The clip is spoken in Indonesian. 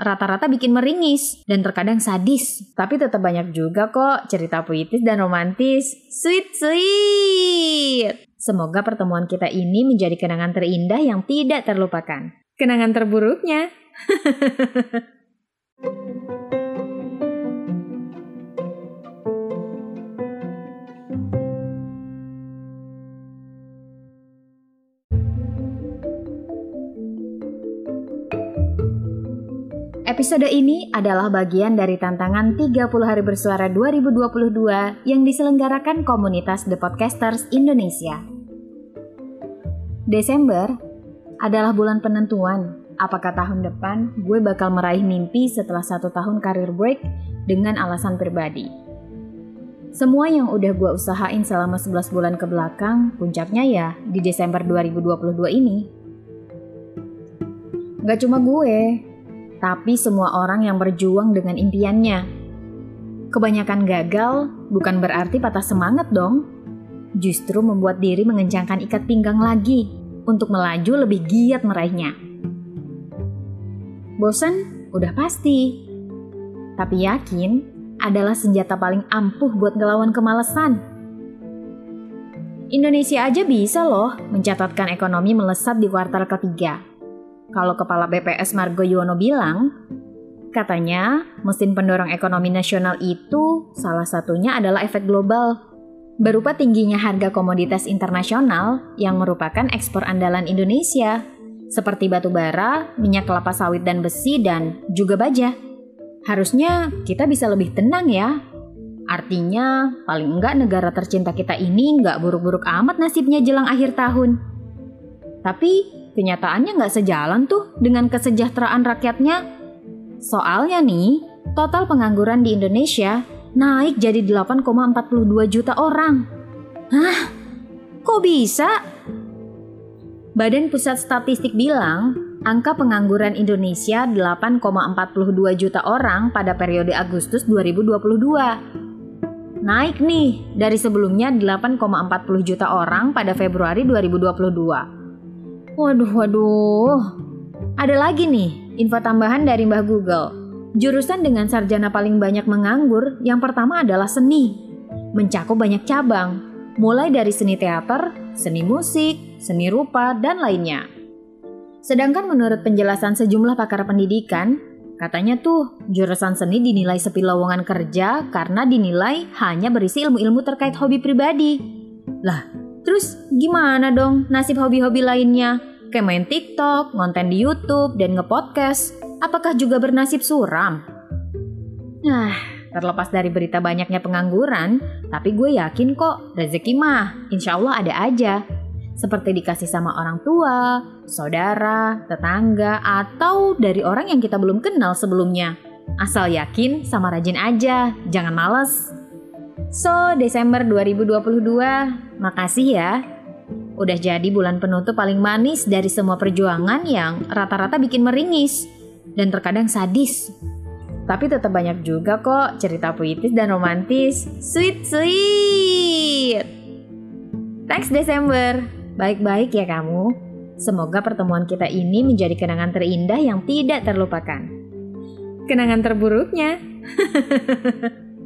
rata-rata bikin meringis dan terkadang sadis. Tapi tetap banyak juga kok cerita puitis dan romantis. Sweet sweet. Semoga pertemuan kita ini menjadi kenangan terindah yang tidak terlupakan. Kenangan terburuknya. Episode ini adalah bagian dari tantangan 30 hari bersuara 2022 yang diselenggarakan komunitas The Podcasters Indonesia. Desember adalah bulan penentuan apakah tahun depan gue bakal meraih mimpi setelah satu tahun karir break dengan alasan pribadi. Semua yang udah gue usahain selama 11 bulan ke belakang, puncaknya ya di Desember 2022 ini. Gak cuma gue, tapi semua orang yang berjuang dengan impiannya. Kebanyakan gagal bukan berarti patah semangat dong. Justru membuat diri mengencangkan ikat pinggang lagi untuk melaju lebih giat meraihnya. Bosan? Udah pasti. Tapi yakin adalah senjata paling ampuh buat ngelawan kemalasan. Indonesia aja bisa loh mencatatkan ekonomi melesat di kuartal ketiga kalau Kepala BPS Margo Yuwono bilang, katanya mesin pendorong ekonomi nasional itu salah satunya adalah efek global berupa tingginya harga komoditas internasional yang merupakan ekspor andalan Indonesia, seperti batu bara, minyak kelapa sawit dan besi, dan juga baja. Harusnya kita bisa lebih tenang ya. Artinya, paling enggak negara tercinta kita ini enggak buruk-buruk amat nasibnya jelang akhir tahun. Tapi kenyataannya nggak sejalan tuh dengan kesejahteraan rakyatnya. Soalnya nih, total pengangguran di Indonesia naik jadi 8,42 juta orang. Hah? Kok bisa? Badan Pusat Statistik bilang, angka pengangguran Indonesia 8,42 juta orang pada periode Agustus 2022. Naik nih dari sebelumnya 8,40 juta orang pada Februari 2022. Waduh, waduh. Ada lagi nih, info tambahan dari Mbah Google. Jurusan dengan sarjana paling banyak menganggur yang pertama adalah seni. Mencakup banyak cabang, mulai dari seni teater, seni musik, seni rupa, dan lainnya. Sedangkan menurut penjelasan sejumlah pakar pendidikan, katanya tuh jurusan seni dinilai sepi lowongan kerja karena dinilai hanya berisi ilmu-ilmu terkait hobi pribadi. Lah, terus gimana dong nasib hobi-hobi lainnya? Kayak main TikTok, ngonten di YouTube, dan ngepodcast, apakah juga bernasib suram? Nah, terlepas dari berita banyaknya pengangguran, tapi gue yakin kok rezeki mah insya Allah ada aja. Seperti dikasih sama orang tua, saudara, tetangga, atau dari orang yang kita belum kenal sebelumnya. Asal yakin sama rajin aja, jangan males. So, Desember 2022, makasih ya Udah jadi bulan penutup paling manis dari semua perjuangan yang rata-rata bikin meringis dan terkadang sadis. Tapi tetap banyak juga kok cerita puitis dan romantis. Sweet sweet. Thanks Desember. Baik-baik ya kamu. Semoga pertemuan kita ini menjadi kenangan terindah yang tidak terlupakan. Kenangan terburuknya.